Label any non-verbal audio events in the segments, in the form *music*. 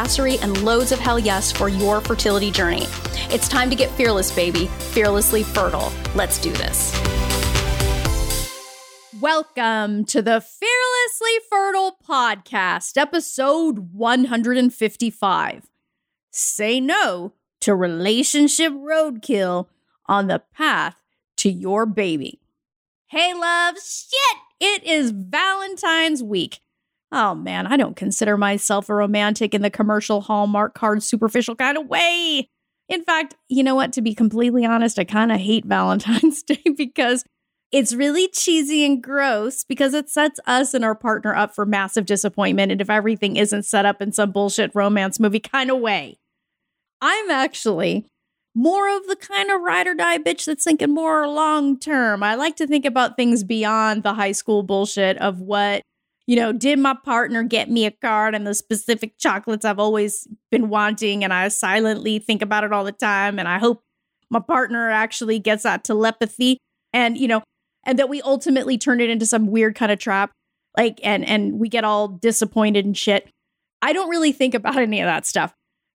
badassery, and loads of hell yes for your fertility journey. It's time to get fearless, baby, fearlessly fertile. Let's do this. Welcome to the Fearlessly Fertile Podcast, episode 155. Say no to relationship roadkill on the path to your baby. Hey, love, shit! It is Valentine's week. Oh man, I don't consider myself a romantic in the commercial Hallmark card superficial kind of way. In fact, you know what? To be completely honest, I kind of hate Valentine's *laughs* Day because it's really cheesy and gross because it sets us and our partner up for massive disappointment. And if everything isn't set up in some bullshit romance movie kind of way, I'm actually more of the kind of ride or die bitch that's thinking more long term. I like to think about things beyond the high school bullshit of what, you know, did my partner get me a card and the specific chocolates I've always been wanting? And I silently think about it all the time. And I hope my partner actually gets that telepathy. And, you know, and that we ultimately turn it into some weird kind of trap like and and we get all disappointed and shit i don't really think about any of that stuff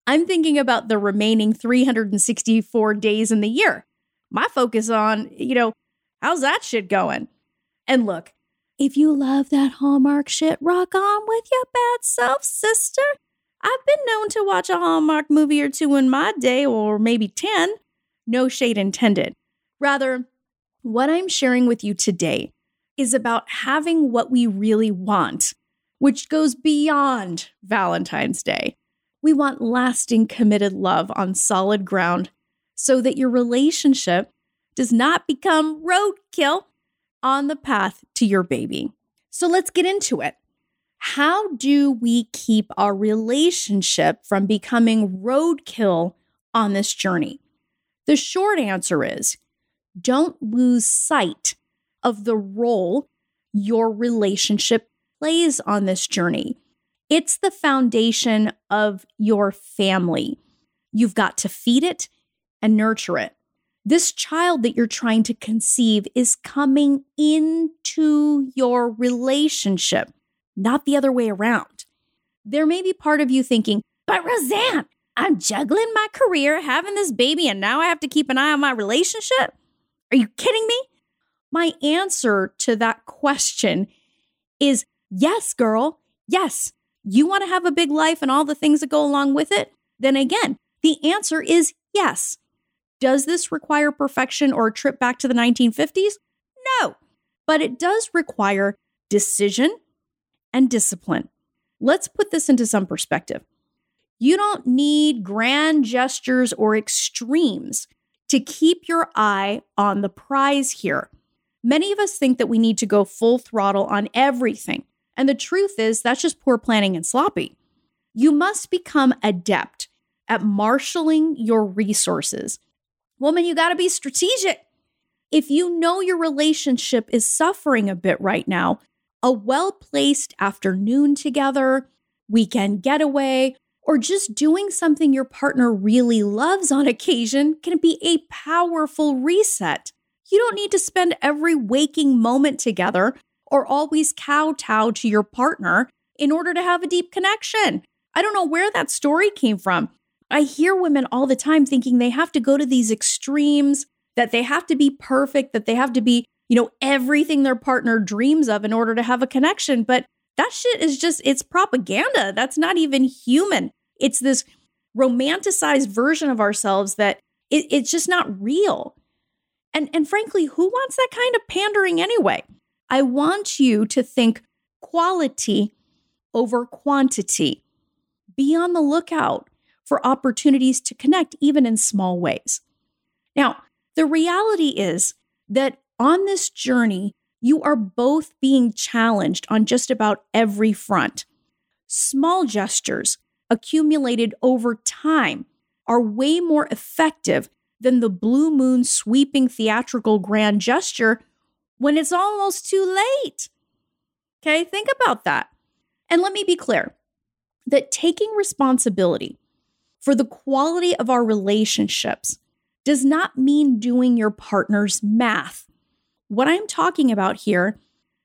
i'm thinking about the remaining 364 days in the year my focus on you know how's that shit going and look if you love that hallmark shit rock on with your bad self sister. I've been known to watch a hallmark movie or two in my day or maybe 10 no shade intended. Rather what I'm sharing with you today is about having what we really want, which goes beyond Valentine's Day. We want lasting, committed love on solid ground so that your relationship does not become roadkill on the path to your baby. So let's get into it. How do we keep our relationship from becoming roadkill on this journey? The short answer is don't lose sight of the role your relationship plays on this journey. It's the foundation of your family. You've got to feed it and nurture it. This child that you're trying to conceive is coming into your relationship, not the other way around. There may be part of you thinking, but Roseanne, I'm juggling my career, having this baby, and now I have to keep an eye on my relationship. Are you kidding me? My answer to that question is yes, girl. Yes. You want to have a big life and all the things that go along with it? Then again, the answer is yes. Does this require perfection or a trip back to the 1950s? No, but it does require decision and discipline. Let's put this into some perspective. You don't need grand gestures or extremes to keep your eye on the prize here. Many of us think that we need to go full throttle on everything. And the truth is, that's just poor planning and sloppy. You must become adept at marshaling your resources. Woman, you got to be strategic. If you know your relationship is suffering a bit right now, a well placed afternoon together, weekend getaway, or just doing something your partner really loves on occasion can be a powerful reset. You don't need to spend every waking moment together or always kowtow to your partner in order to have a deep connection. I don't know where that story came from. I hear women all the time thinking they have to go to these extremes, that they have to be perfect, that they have to be, you know, everything their partner dreams of in order to have a connection. But that shit is just, it's propaganda. That's not even human. It's this romanticized version of ourselves that it, it's just not real. And, and frankly, who wants that kind of pandering anyway? I want you to think quality over quantity. Be on the lookout for opportunities to connect, even in small ways. Now, the reality is that on this journey, You are both being challenged on just about every front. Small gestures accumulated over time are way more effective than the blue moon sweeping theatrical grand gesture when it's almost too late. Okay, think about that. And let me be clear that taking responsibility for the quality of our relationships does not mean doing your partner's math. What I'm talking about here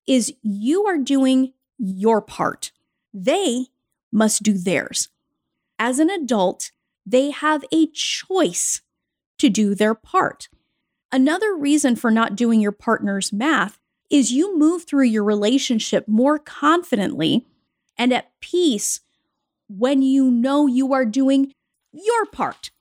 is you are doing your part. They must do theirs. As an adult, they have a choice to do their part. Another reason for not doing your partner's math is you move through your relationship more confidently and at peace when you know you are doing your part.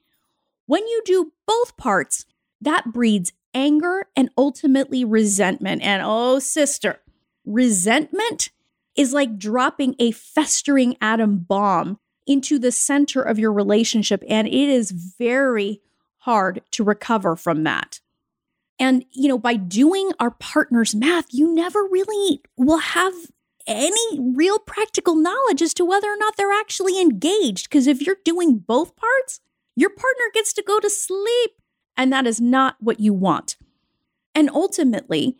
When you do both parts, that breeds anger and ultimately resentment. And oh, sister, resentment is like dropping a festering atom bomb into the center of your relationship. And it is very hard to recover from that. And, you know, by doing our partner's math, you never really will have any real practical knowledge as to whether or not they're actually engaged. Because if you're doing both parts, your partner gets to go to sleep. And that is not what you want. And ultimately,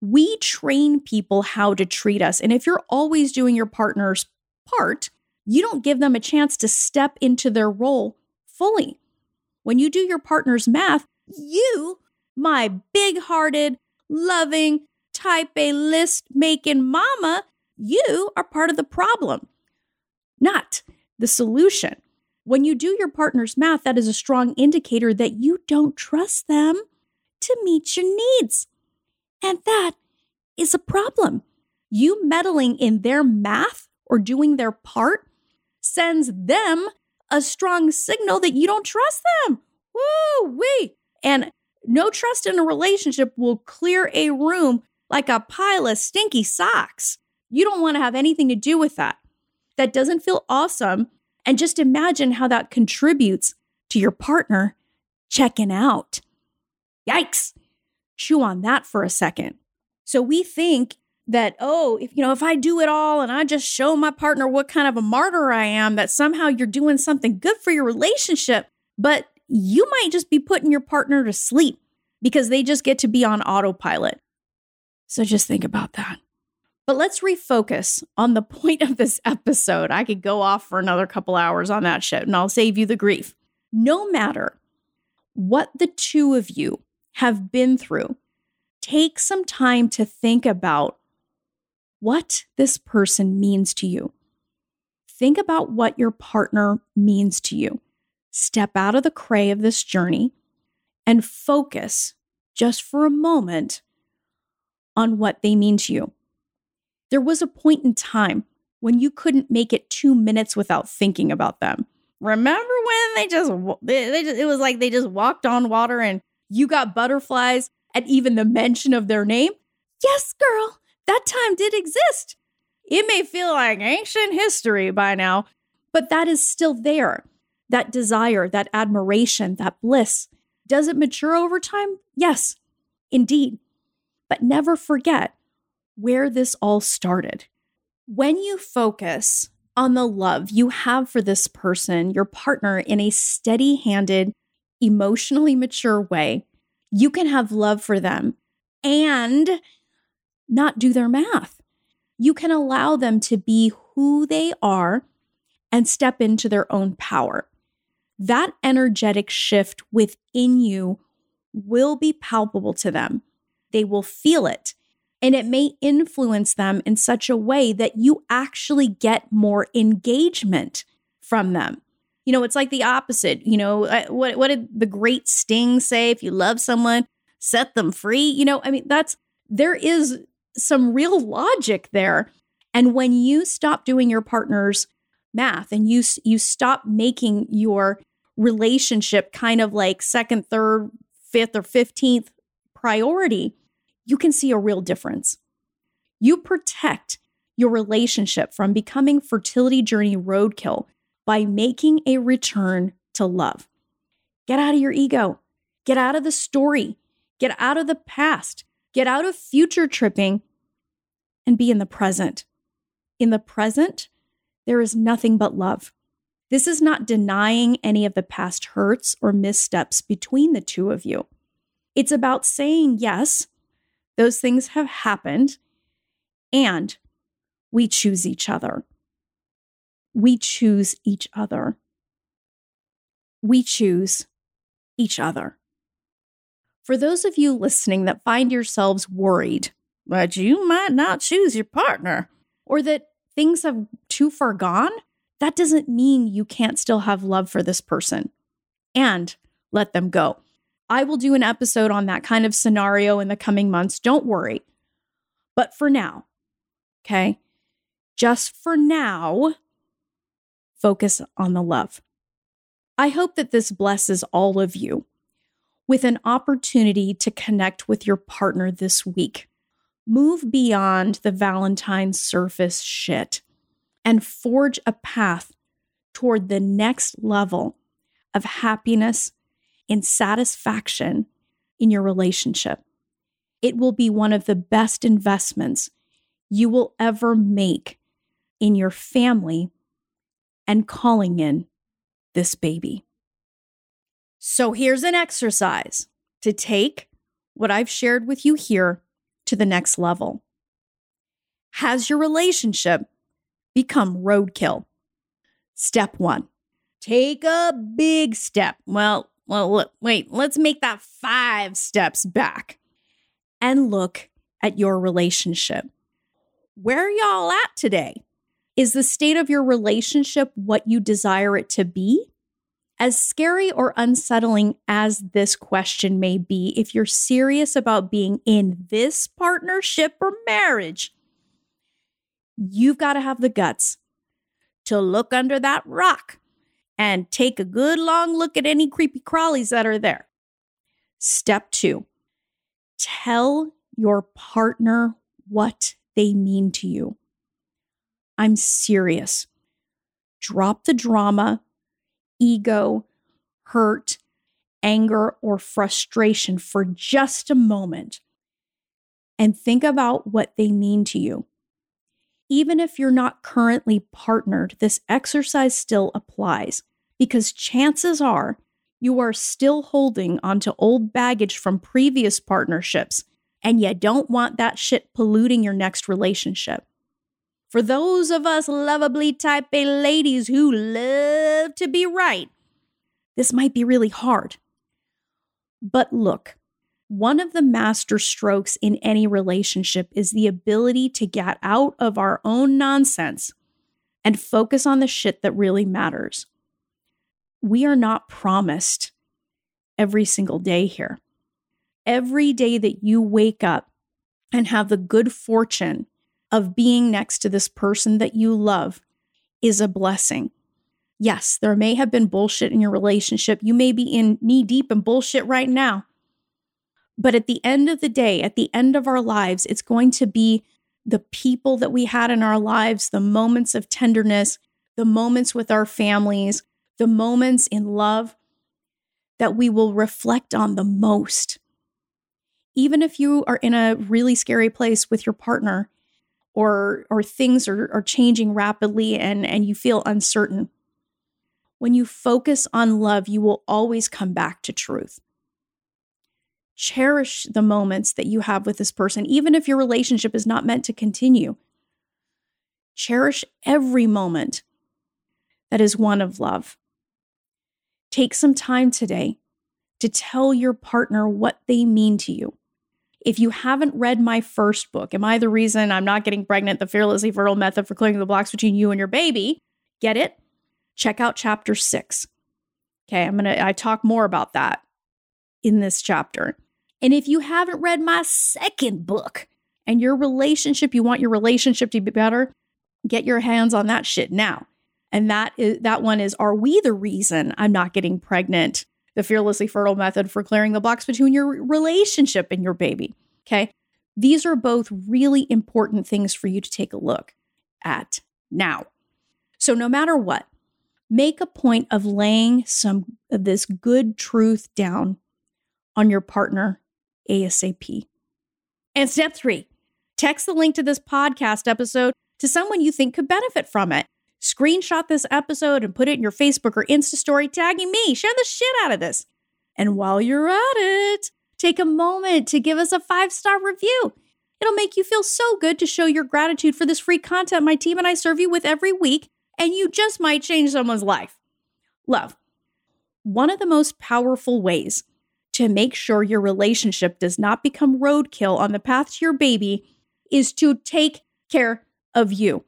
we train people how to treat us. And if you're always doing your partner's part, you don't give them a chance to step into their role fully. When you do your partner's math, you, my big hearted, loving, type A list making mama, you are part of the problem, not the solution. When you do your partner's math, that is a strong indicator that you don't trust them to meet your needs. And that is a problem. You meddling in their math or doing their part sends them a strong signal that you don't trust them. Woo wee. And no trust in a relationship will clear a room like a pile of stinky socks. You don't want to have anything to do with that. That doesn't feel awesome. And just imagine how that contributes to your partner checking out. Yikes. Chew on that for a second. So we think that, oh, if you know, if I do it all and I just show my partner what kind of a martyr I am, that somehow you're doing something good for your relationship. But you might just be putting your partner to sleep because they just get to be on autopilot. So just think about that. But let's refocus on the *laughs* point of this episode. I could go off for another couple hours on that shit and I'll save you the grief. No matter what the two of you have been through, take some time to think about what this person means to you. Think about what your partner means to you. Step out of the cray of this journey and focus just for a moment on what they mean to you. There was a point in time when you couldn't make it two minutes without thinking about them. Remember when they just, they, they just, it was like they just walked on water and you got butterflies at even the mention of their name? Yes, girl, that time did exist. It may feel like ancient history by now, but that is still there. That desire, that admiration, that bliss. Does it mature over time? Yes, indeed. But never forget where this all started. When you focus on the love you have for this person, your partner, in a steady handed, emotionally mature way, you can have love for them and not do their math. You can allow them to be who they are and step into their own power. That energetic shift within you will be palpable to them. They will feel it and it may influence them in such a way that you actually get more engagement from them. You know, it's like the opposite. You know, uh, what what did the great Sting say? If you love someone, set them free. You know, I mean, that's there is some real logic there. And when you stop doing your partner's math and you you stop making your relationship kind of like second, third, fifth, or 15th priority, you can see a real difference. You protect your relationship from becoming fertility journey roadkill by making a return to love. Get out of your ego, get out of the story, get out of the past. Get out of future tripping and be in the present. In the present, there is nothing but love. This is not denying any of the past hurts or missteps between the two of you. It's about saying, yes, those things have happened, and we choose each other. We choose each other. We choose each other. For those of you listening that find yourselves worried that you might not choose your partner or that things have too far gone, that doesn't mean you can't still have love for this person and let them go. I will do an episode on that kind of scenario in the coming months. Don't worry. But for now, okay, just for now, focus on the love. I hope that this blesses all of you with an opportunity to connect with your partner this week. Move beyond the Valentine's surface shit and forge a path toward the next level of happiness and satisfaction in your relationship. It will be one of the best investments you will ever make in your family and calling in this baby. So here's an exercise to take what I've shared with you here to the next level. Has your relationship become roadkill? Step one, take a big step. Well, well, wait, let's make that five steps back and look at your relationship. Where y'all at today? Is the state of your relationship what you desire it to be? As scary or unsettling as this question may be, if you're serious about being in this partnership or marriage, you've got to have the guts to look under that rock and take a good long look at any creepy crawlies that are there. Step two, tell your partner what they mean to you. I'm serious. Drop the drama, ego, hurt, anger, or frustration for just a moment and think about what they mean to you. Even if you're not currently partnered, this exercise still applies because chances are you are still holding onto old baggage from previous partnerships and you don't want that shit polluting your next relationship. For those of us lovably type A ladies who love to be right, this might be really hard. But look, one of the master strokes in any relationship is the ability to get out of our own nonsense and focus on the shit that really matters. We are not promised every single day here. Every day that you wake up and have the good fortune of being next to this person that you love is a blessing. Yes, there may have been bullshit in your relationship. You may be in knee deep in bullshit right now. But at the end of the day, at the end of our lives, it's going to be the people that we had in our lives, the moments of tenderness, the moments with our families, the moments in love that we will reflect on the most. Even if you are in a really scary place with your partner, or or things are, are changing rapidly and and you feel uncertain when you focus on love you will always come back to truth cherish the moments that you have with this person even if your relationship is not meant to continue cherish every moment that is one of love take some time today to tell your partner what they mean to you if you haven't read my first book, Am I the Reason I'm Not Getting Pregnant? The Fearlessly Fertile Method for Clearing the Blocks Between You and Your Baby, get it? Check out chapter six. Okay, I'm gonna, I talk more about that in this chapter. And if you haven't read my second book and your relationship, you want your relationship to be better, get your hands on that shit now. And that is that one is Are we the reason I'm not getting pregnant? the fearlessly fertile method for clearing the blocks between your relationship and your baby. Okay. These are both really important things for you to take a look at now. So, no matter what, make a point of laying some of this good truth down on your partner ASAP. And step three, text the link to this podcast episode to someone you think could benefit from it. Screenshot this episode and put it in your Facebook or Insta story, tagging me. Share the shit out of this. And while you're at it, take a moment to give us a five star review. It'll make you feel so good to show your gratitude for this free content my team and I serve you with every week, and you just might change someone's life. Love. One of the most powerful ways to make sure your relationship does not become roadkill on the path to your baby is to take care of you.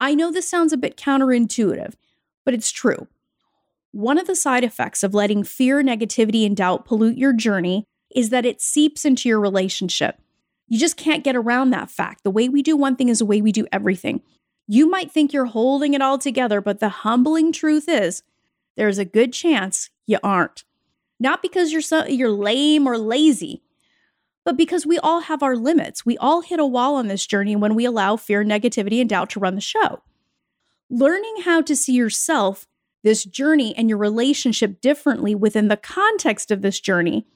I know this sounds a bit counterintuitive, but it's true. One of the side effects of letting fear, negativity, and doubt pollute your journey is that it seeps into your relationship. You just can't get around that fact. The way we do one thing is the way we do everything. You might think you're holding it all together, but the humbling truth is there's a good chance you aren't. Not because you're so, you're lame or lazy, but because we all have our limits. We all hit a wall on this journey when we allow fear, negativity, and doubt to run the show. Learning how to see yourself, this journey, and your relationship differently within the context of this journey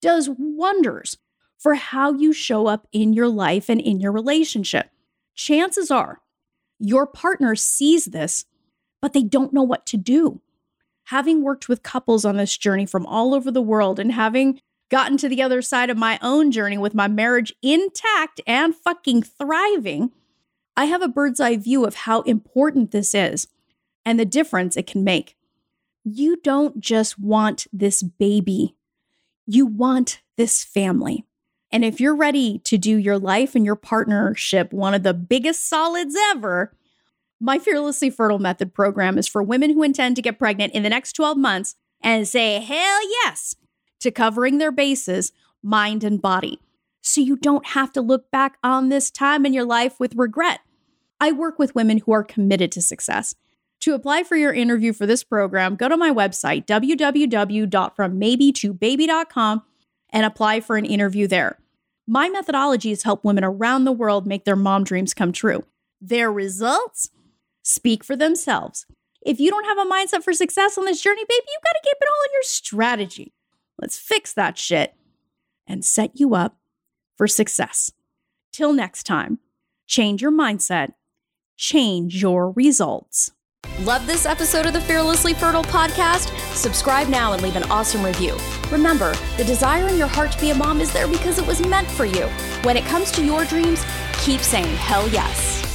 does wonders for how you show up in your life and in your relationship. Chances are your partner sees this, but they don't know what to do having worked with couples on this journey from all over the world and having gotten to the other side of my own journey with my marriage intact and fucking thriving, I have a bird's eye view of how important this is and the difference it can make. You don't just want this baby, you want this family. And if you're ready to do your life and your partnership one of the biggest solids ever, my Fearlessly Fertile Method program is for women who intend to get pregnant in the next 12 months and say hell yes to covering their bases, mind and body, so you don't have to look back on this time in your life with regret. I work with women who are committed to success. To apply for your interview for this program, go to my website, www.frommaybe2baby.com, and apply for an interview there. My methodologies help women around the world make their mom dreams come true. Their results? Speak for themselves. If you don't have a mindset for success on this journey, baby, you got to keep it all in your strategy. Let's fix that shit and set you up for success. Till next time, change your mindset, change your results. Love this episode of the Fearlessly Fertile podcast? Subscribe now and leave an awesome review. Remember, the desire in your heart to be a mom is there because it was meant for you. When it comes to your dreams, keep saying hell yes.